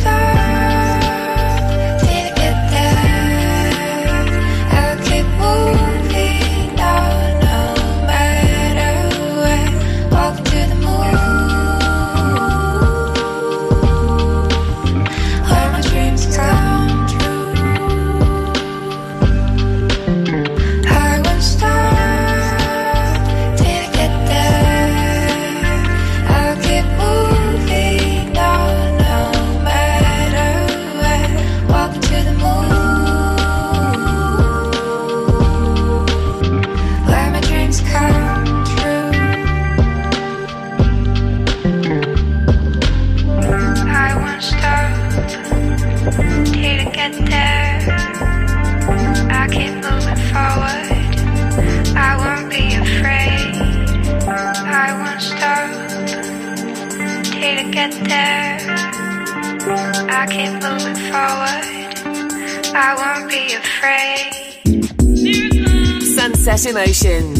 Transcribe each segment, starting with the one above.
stars Sunset Emotions.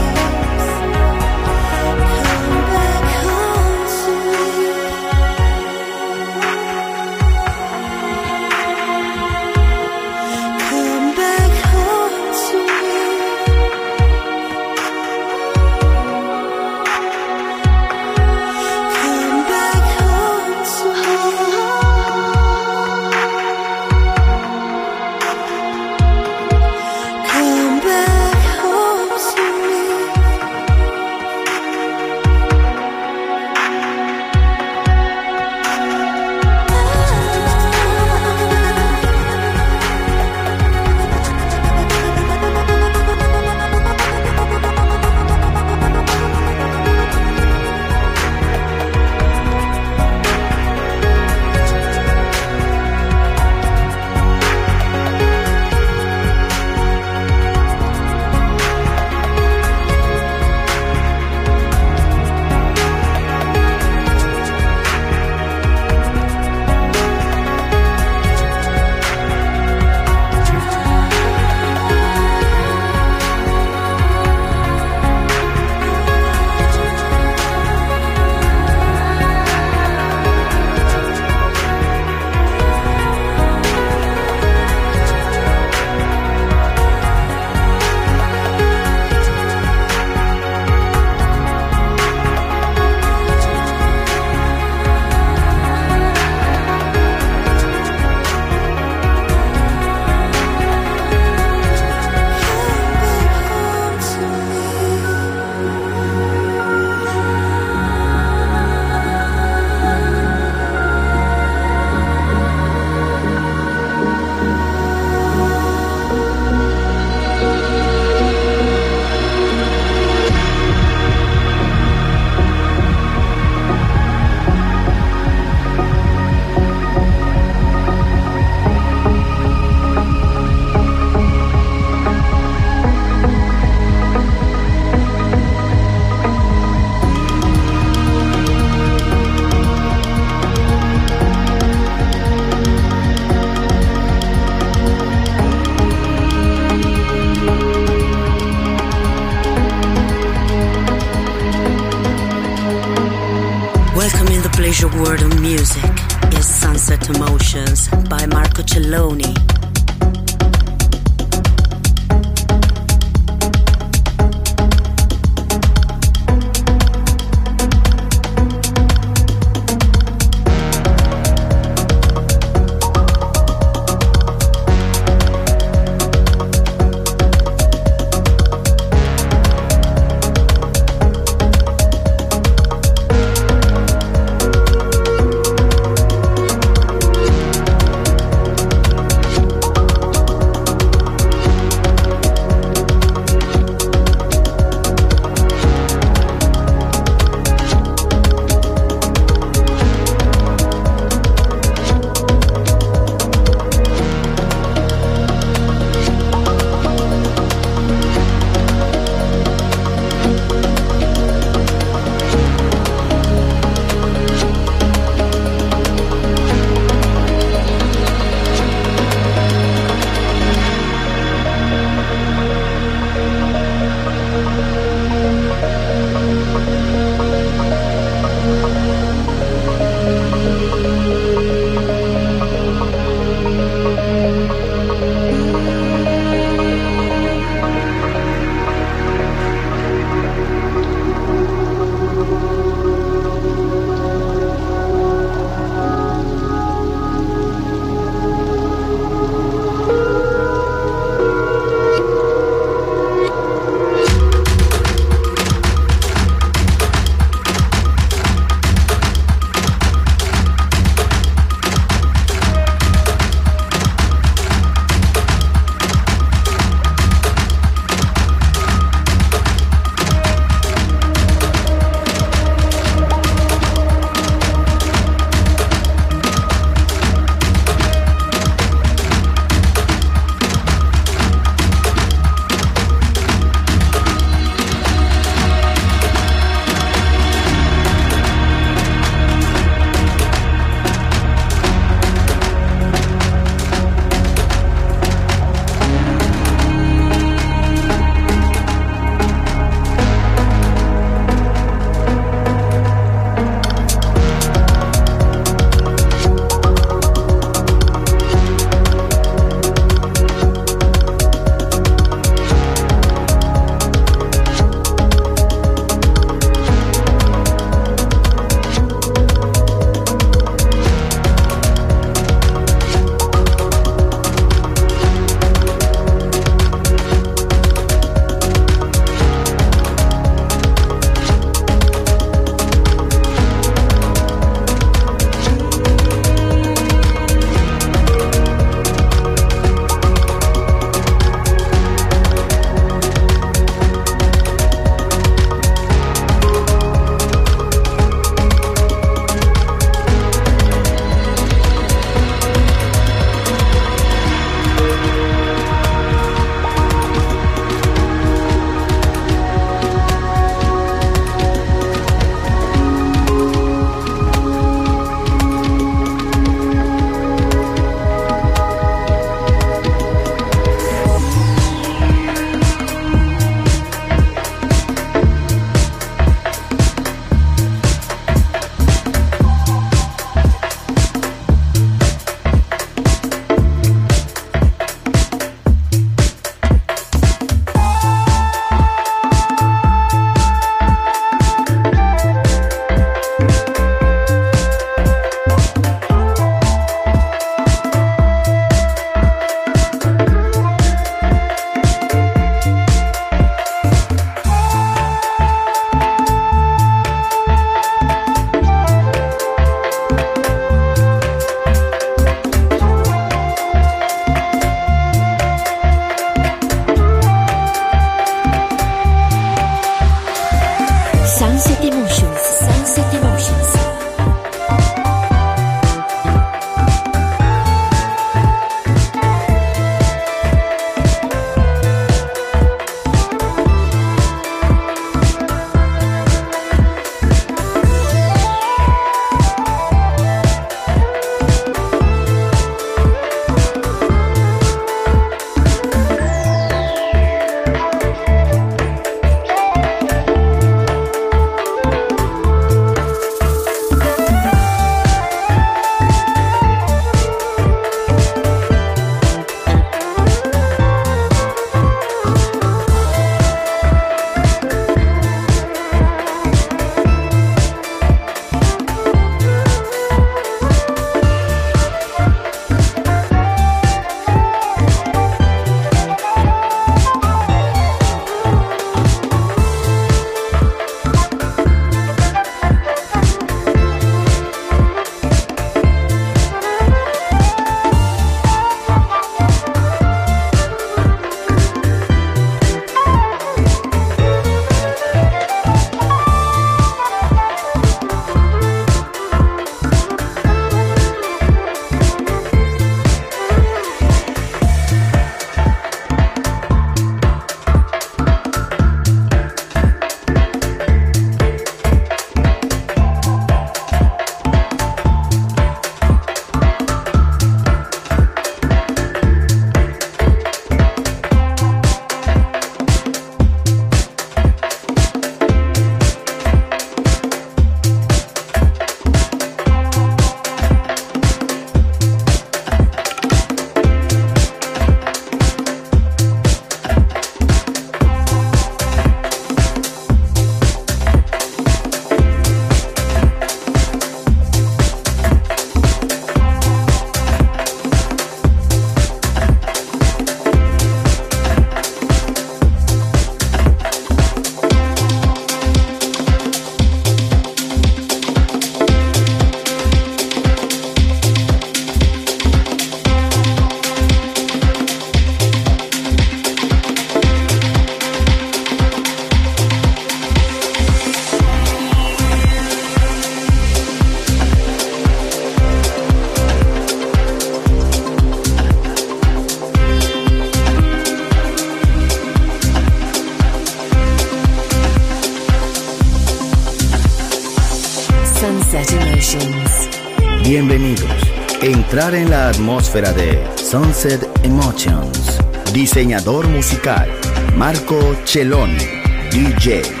En la atmósfera de Sunset Emotions. Diseñador musical, Marco Celloni, DJ.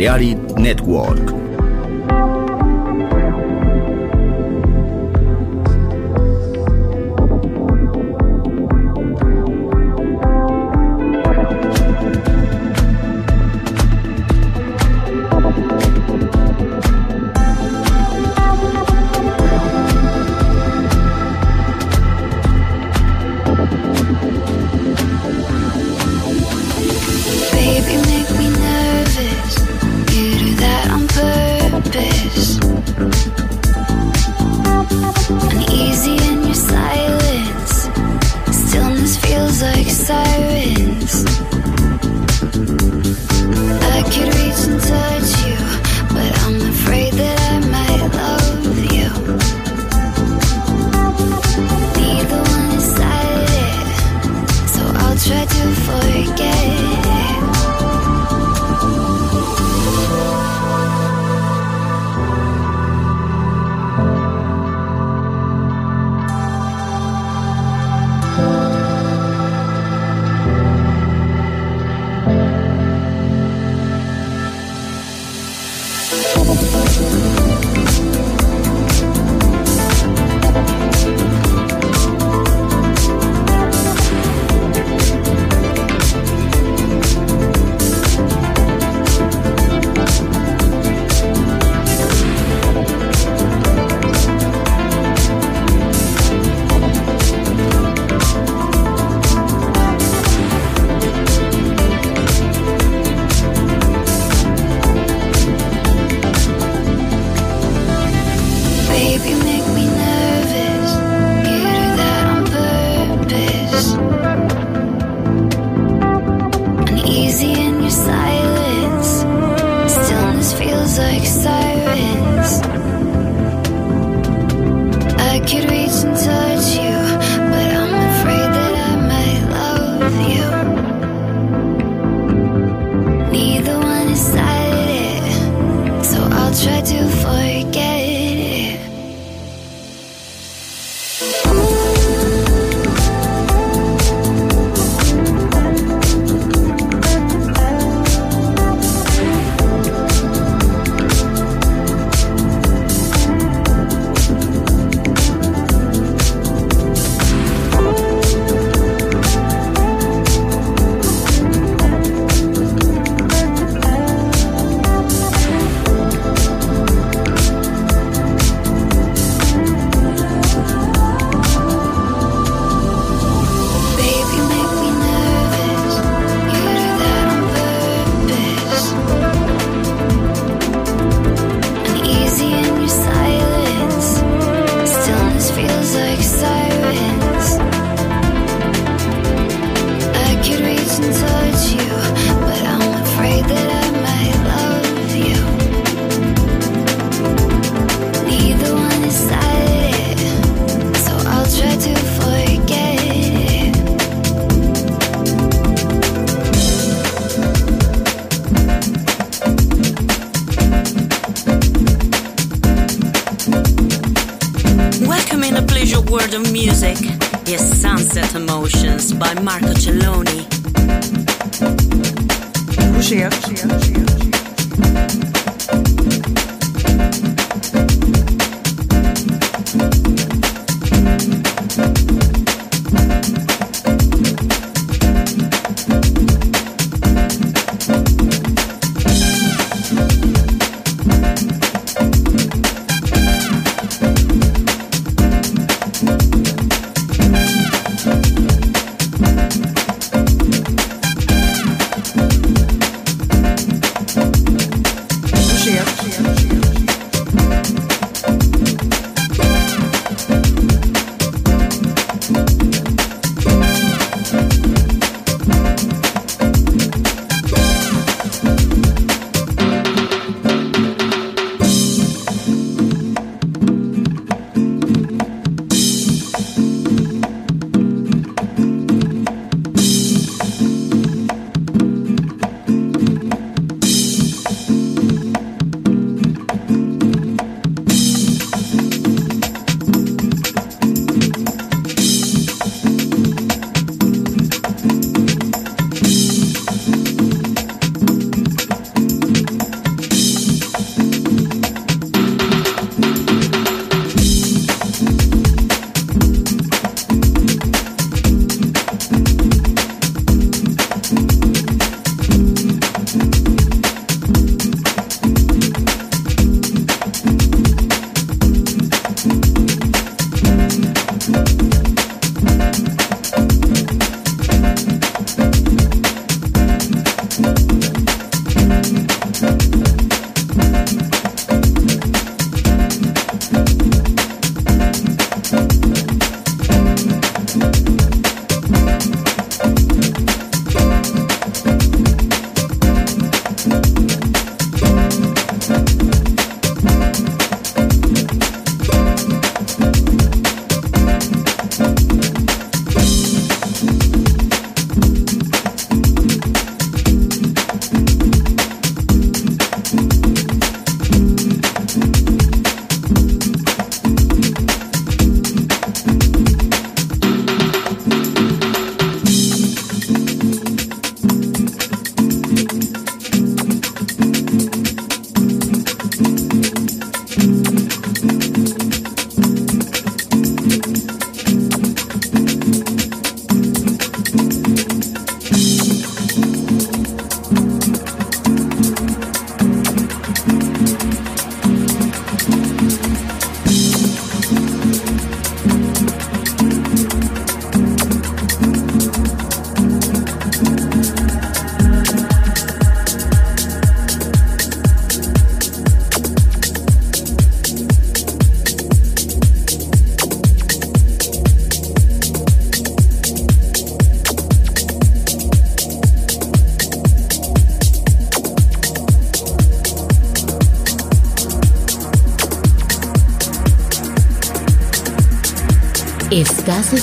Balearic Network.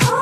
Oh.